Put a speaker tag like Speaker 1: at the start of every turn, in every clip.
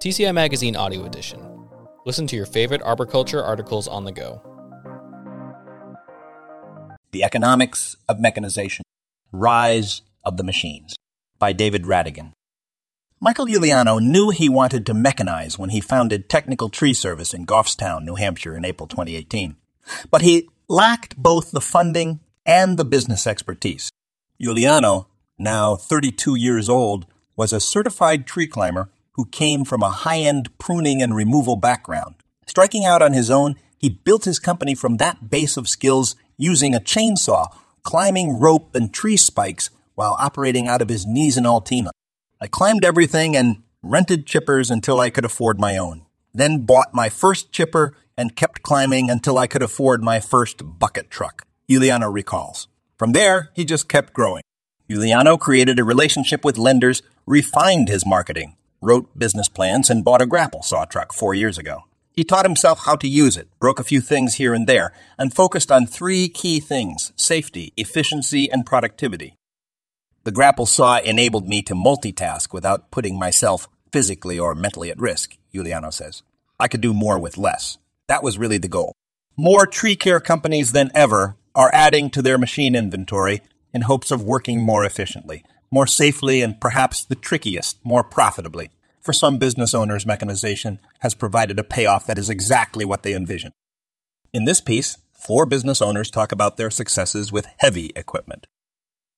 Speaker 1: TCI Magazine Audio Edition. Listen to your favorite arboriculture articles on the go.
Speaker 2: The Economics of Mechanization Rise of the Machines by David Rattigan. Michael Iuliano knew he wanted to mechanize when he founded Technical Tree Service in Goffstown, New Hampshire in April 2018. But he lacked both the funding and the business expertise. Iuliano, now 32 years old, was a certified tree climber who came from a high-end pruning and removal background. Striking out on his own, he built his company from that base of skills using a chainsaw, climbing rope and tree spikes while operating out of his Nissan Altima. I climbed everything and rented chippers until I could afford my own. Then bought my first chipper and kept climbing until I could afford my first bucket truck, Iuliano recalls. From there, he just kept growing. Iuliano created a relationship with lenders, refined his marketing, wrote business plans, and bought a grapple saw truck four years ago. He taught himself how to use it, broke a few things here and there, and focused on three key things safety, efficiency, and productivity. The grapple saw enabled me to multitask without putting myself physically or mentally at risk, Iuliano says. I could do more with less. That was really the goal. More tree care companies than ever are adding to their machine inventory in hopes of working more efficiently, more safely, and perhaps the trickiest, more profitably. For some business owners, mechanization has provided a payoff that is exactly what they envisioned. In this piece, four business owners talk about their successes with heavy equipment,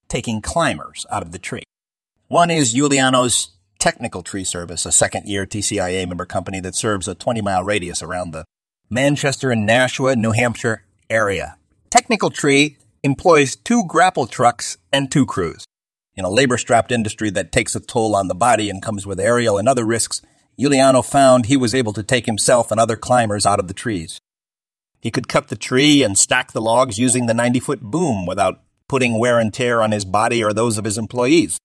Speaker 2: taking climbers out of the tree. One is Iuliano's Technical Tree Service, a second year TCIA member company that serves a 20 mile radius around the Manchester and Nashua, New Hampshire area. Technical Tree employs two grapple trucks and two crews. In a labor strapped industry that takes a toll on the body and comes with aerial and other risks, Iuliano found he was able to take himself and other climbers out of the trees. He could cut the tree and stack the logs using the 90 foot boom without putting wear and tear on his body or those of his employees.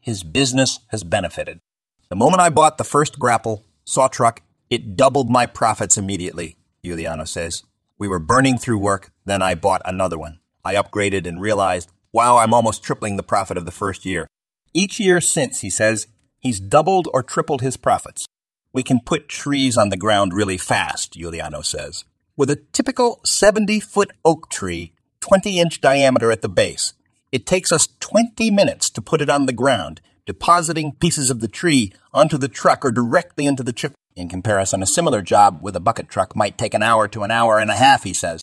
Speaker 2: His business has benefited. The moment I bought the first grapple saw truck, it doubled my profits immediately, Iuliano says. We were burning through work, then I bought another one. I upgraded and realized Wow, I'm almost tripling the profit of the first year. Each year since, he says, he's doubled or tripled his profits. We can put trees on the ground really fast, Iuliano says. With a typical 70 foot oak tree, 20 inch diameter at the base, it takes us 20 minutes to put it on the ground, depositing pieces of the tree onto the truck or directly into the chip. In comparison, a similar job with a bucket truck might take an hour to an hour and a half, he says.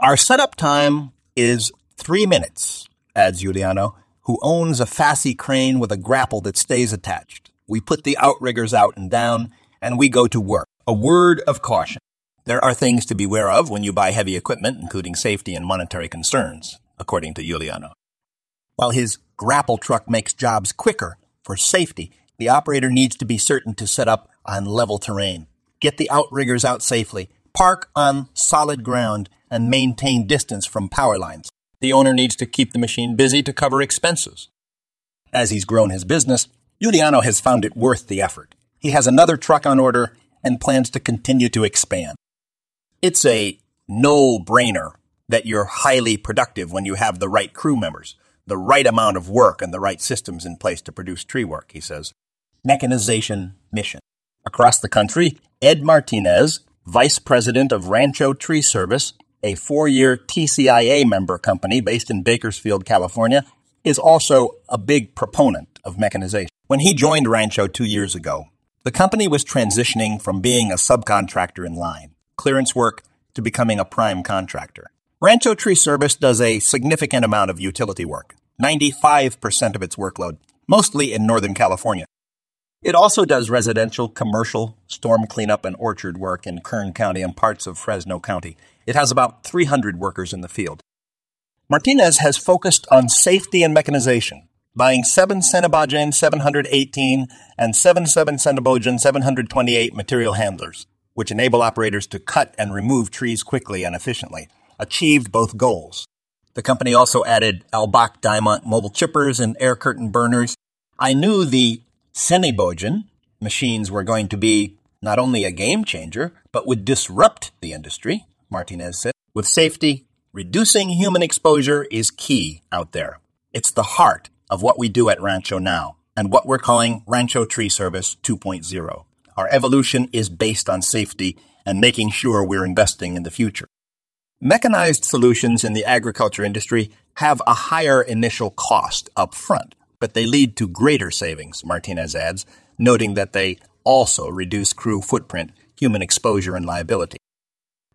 Speaker 2: Our setup time is Three minutes, adds Iuliano, who owns a Fassi crane with a grapple that stays attached. We put the outriggers out and down, and we go to work. A word of caution. There are things to beware of when you buy heavy equipment, including safety and monetary concerns, according to Iuliano. While his grapple truck makes jobs quicker for safety, the operator needs to be certain to set up on level terrain, get the outriggers out safely, park on solid ground, and maintain distance from power lines. The owner needs to keep the machine busy to cover expenses. As he's grown his business, Iuliano has found it worth the effort. He has another truck on order and plans to continue to expand. It's a no-brainer that you're highly productive when you have the right crew members, the right amount of work, and the right systems in place to produce tree work, he says. Mechanization mission. Across the country, Ed Martinez, Vice President of Rancho Tree Service, a four-year TCIA member company based in Bakersfield, California, is also a big proponent of mechanization. When he joined Rancho two years ago, the company was transitioning from being a subcontractor in line, clearance work, to becoming a prime contractor. Rancho Tree Service does a significant amount of utility work, 95% of its workload, mostly in Northern California. It also does residential, commercial, storm cleanup, and orchard work in Kern County and parts of Fresno County. It has about 300 workers in the field. Martinez has focused on safety and mechanization, buying 7 Sennebogen 718 and 77 Sennebogen 728 material handlers, which enable operators to cut and remove trees quickly and efficiently, achieved both goals. The company also added Albach Diamond mobile chippers and air curtain burners. I knew the Sennebogen machines were going to be not only a game changer, but would disrupt the industry, Martinez said. With safety, reducing human exposure is key out there. It's the heart of what we do at Rancho now and what we're calling Rancho Tree Service 2.0. Our evolution is based on safety and making sure we're investing in the future. Mechanized solutions in the agriculture industry have a higher initial cost up front, but they lead to greater savings, Martinez adds, noting that they also reduce crew footprint, human exposure, and liability.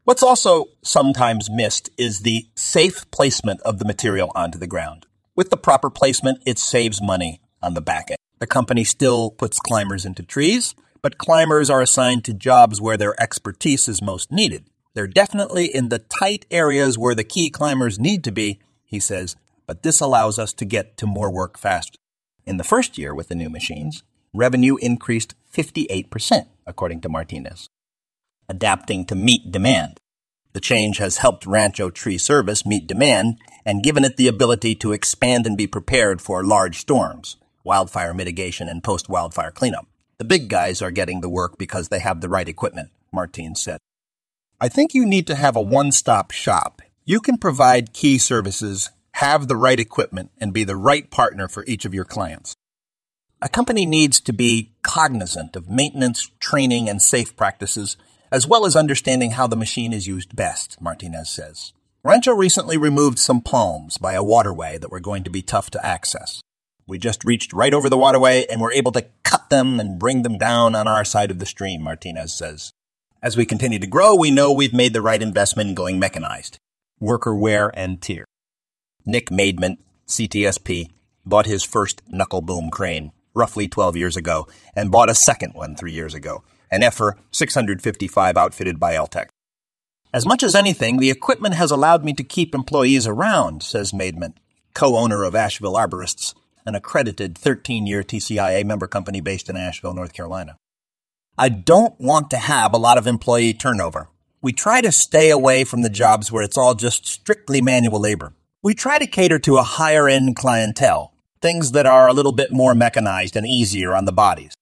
Speaker 2: What's also sometimes missed is the safe placement of the material onto the ground. With the proper placement, it saves money on the back end. The company still puts climbers into trees, but climbers are assigned to jobs where their expertise is most needed. They're definitely in the tight areas where the key climbers need to be, he says, but this allows us to get to more work faster. In the first year with the new machines, revenue increased 58%, according to Martinez adapting to meet demand. The change has helped Rancho Tree Service meet demand and given it the ability to expand and be prepared for large storms, wildfire mitigation, and post wildfire cleanup. The big guys are getting the work because they have the right equipment, Martin said. I think you need to have a one stop shop. You can provide key services, have the right equipment, and be the right partner for each of your clients. A company needs to be cognizant of maintenance, training, and safe practices as well as understanding how the machine is used best, Martinez says. Rancho recently removed some palms by a waterway that were going to be tough to access. We just reached right over the waterway and were able to cut them and bring them down on our side of the stream, Martinez says. As we continue to grow, we know we've made the right investment in going mechanized. Worker wear and tear. Nick Maidment, CTSP, bought his first knuckle boom crane roughly 12 years ago and bought a second one three years ago an Effer 655 outfitted by Eltec. As much as anything, the equipment has allowed me to keep employees around, says Maidment, co-owner of Asheville Arborists, an accredited 13-year TCIA member company based in Asheville, North Carolina. I don't want to have a lot of employee turnover. We try to stay away from the jobs where it's all just strictly manual labor. We try to cater to a higher end clientele, things that are a little bit more mechanized and easier on the bodies.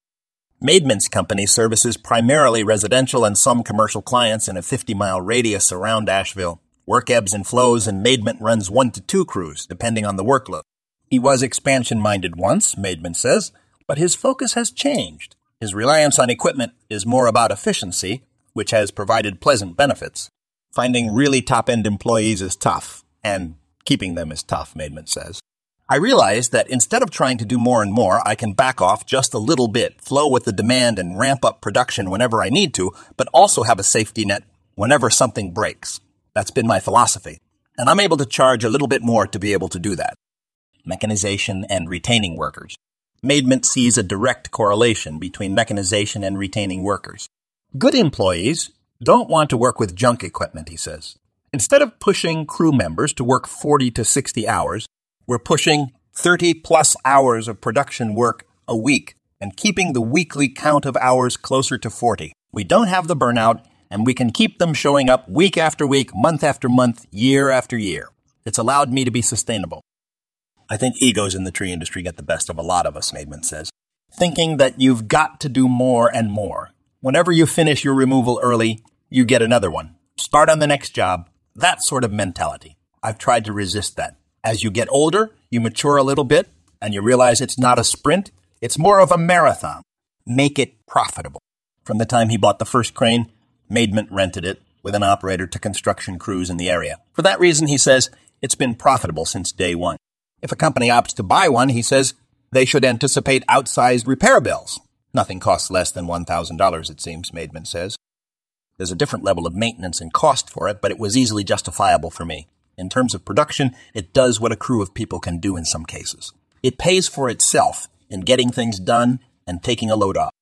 Speaker 2: Maidment's company services primarily residential and some commercial clients in a 50 mile radius around Asheville. Work ebbs and flows, and Maidment runs one to two crews, depending on the workload. He was expansion minded once, Maidment says, but his focus has changed. His reliance on equipment is more about efficiency, which has provided pleasant benefits. Finding really top end employees is tough, and keeping them is tough, Maidment says. I realized that instead of trying to do more and more, I can back off just a little bit, flow with the demand and ramp up production whenever I need to, but also have a safety net whenever something breaks. That's been my philosophy. And I'm able to charge a little bit more to be able to do that. Mechanization and retaining workers. Maidment sees a direct correlation between mechanization and retaining workers. Good employees don't want to work with junk equipment, he says. Instead of pushing crew members to work 40 to 60 hours, we're pushing 30 plus hours of production work a week and keeping the weekly count of hours closer to 40. We don't have the burnout and we can keep them showing up week after week, month after month, year after year. It's allowed me to be sustainable. I think egos in the tree industry get the best of a lot of us, Maidment says. Thinking that you've got to do more and more. Whenever you finish your removal early, you get another one. Start on the next job. That sort of mentality. I've tried to resist that. As you get older, you mature a little bit and you realize it's not a sprint, it's more of a marathon. Make it profitable. From the time he bought the first crane, Maidment rented it with an operator to construction crews in the area. For that reason, he says, it's been profitable since day one. If a company opts to buy one, he says, they should anticipate outsized repair bills. Nothing costs less than $1,000, it seems, Maidment says. There's a different level of maintenance and cost for it, but it was easily justifiable for me. In terms of production, it does what a crew of people can do in some cases. It pays for itself in getting things done and taking a load off.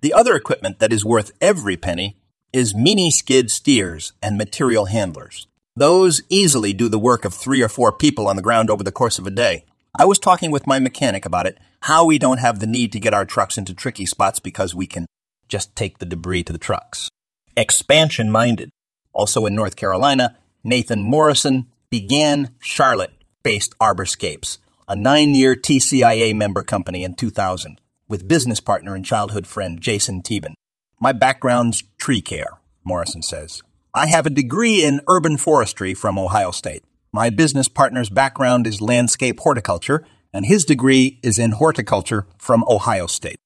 Speaker 2: The other equipment that is worth every penny is mini skid steers and material handlers. Those easily do the work of three or four people on the ground over the course of a day. I was talking with my mechanic about it, how we don't have the need to get our trucks into tricky spots because we can just take the debris to the trucks. Expansion minded. Also in North Carolina, Nathan Morrison began Charlotte based Arborscapes, a nine year TCIA member company in 2000, with business partner and childhood friend Jason Teben. My background's tree care, Morrison says. I have a degree in urban forestry from Ohio State. My business partner's background is landscape horticulture, and his degree is in horticulture from Ohio State.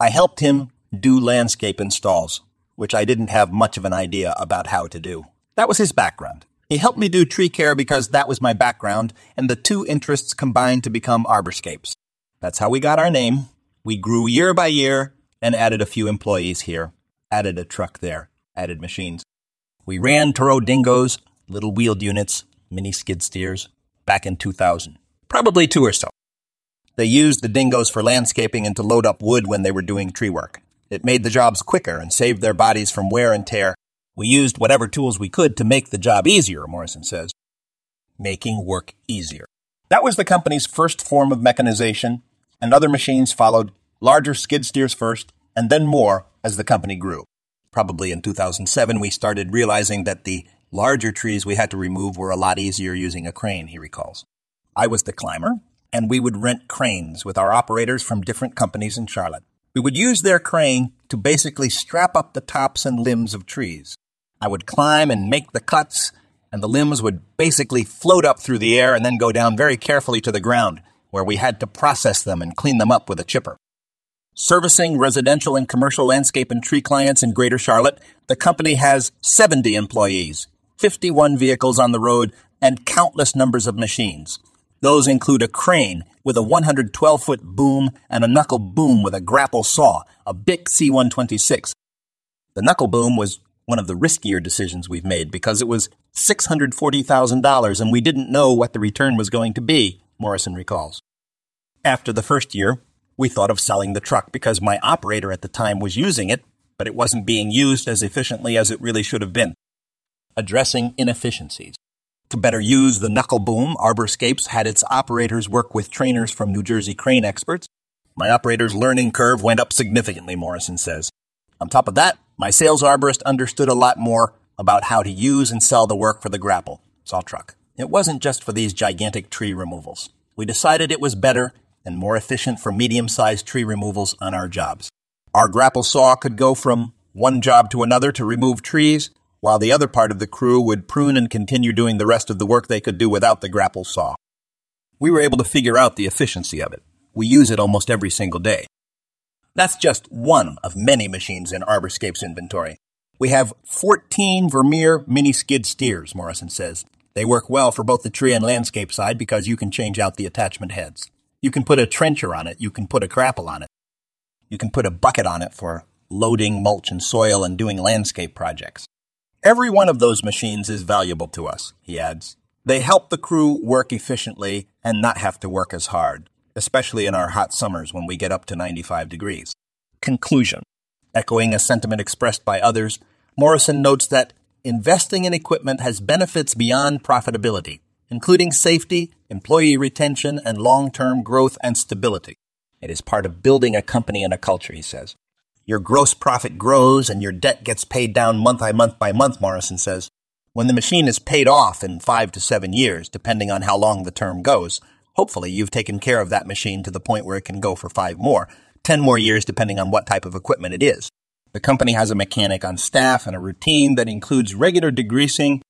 Speaker 2: I helped him do landscape installs, which I didn't have much of an idea about how to do. That was his background. He helped me do tree care because that was my background, and the two interests combined to become Arborscapes. That's how we got our name. We grew year by year and added a few employees here, added a truck there, added machines. We ran Toro Dingos, little wheeled units, mini skid steers, back in 2000. Probably two or so. They used the dingoes for landscaping and to load up wood when they were doing tree work. It made the jobs quicker and saved their bodies from wear and tear we used whatever tools we could to make the job easier, Morrison says. Making work easier. That was the company's first form of mechanization, and other machines followed, larger skid steers first, and then more as the company grew. Probably in 2007, we started realizing that the larger trees we had to remove were a lot easier using a crane, he recalls. I was the climber, and we would rent cranes with our operators from different companies in Charlotte. We would use their crane to basically strap up the tops and limbs of trees. I would climb and make the cuts, and the limbs would basically float up through the air and then go down very carefully to the ground, where we had to process them and clean them up with a chipper. Servicing residential and commercial landscape and tree clients in Greater Charlotte, the company has 70 employees, 51 vehicles on the road, and countless numbers of machines. Those include a crane with a 112 foot boom and a knuckle boom with a grapple saw, a Bic C126. The knuckle boom was one of the riskier decisions we've made because it was $640,000 and we didn't know what the return was going to be, Morrison recalls. After the first year, we thought of selling the truck because my operator at the time was using it, but it wasn't being used as efficiently as it really should have been. Addressing inefficiencies. To better use the knuckle boom, Arborscapes had its operators work with trainers from New Jersey crane experts. My operator's learning curve went up significantly, Morrison says. On top of that, my sales arborist understood a lot more about how to use and sell the work for the grapple saw truck. It wasn't just for these gigantic tree removals. We decided it was better and more efficient for medium sized tree removals on our jobs. Our grapple saw could go from one job to another to remove trees, while the other part of the crew would prune and continue doing the rest of the work they could do without the grapple saw. We were able to figure out the efficiency of it. We use it almost every single day. That's just one of many machines in Arborscape's inventory. We have 14 Vermeer mini skid steers, Morrison says. They work well for both the tree and landscape side because you can change out the attachment heads. You can put a trencher on it. You can put a grapple on it. You can put a bucket on it for loading mulch and soil and doing landscape projects. Every one of those machines is valuable to us, he adds. They help the crew work efficiently and not have to work as hard especially in our hot summers when we get up to 95 degrees. Conclusion. Echoing a sentiment expressed by others, Morrison notes that investing in equipment has benefits beyond profitability, including safety, employee retention, and long-term growth and stability. It is part of building a company and a culture, he says. Your gross profit grows and your debt gets paid down month by month by month, Morrison says. When the machine is paid off in five to seven years, depending on how long the term goes, Hopefully, you've taken care of that machine to the point where it can go for five more, 10 more years depending on what type of equipment it is. The company has a mechanic on staff and a routine that includes regular degreasing,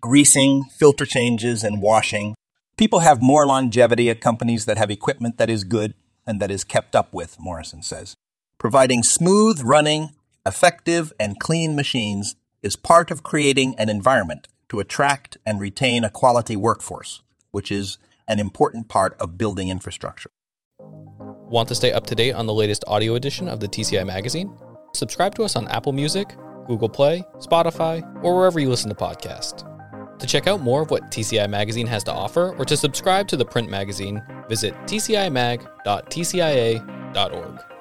Speaker 2: greasing, filter changes, and washing. People have more longevity at companies that have equipment that is good and that is kept up with, Morrison says. Providing smooth running, effective, and clean machines is part of creating an environment to attract and retain a quality workforce, which is an important part of building infrastructure.
Speaker 1: Want to stay up to date on the latest audio edition of the TCI magazine? Subscribe to us on Apple Music, Google Play, Spotify, or wherever you listen to podcasts. To check out more of what TCI Magazine has to offer or to subscribe to the print magazine, visit tcimag.tcia.org.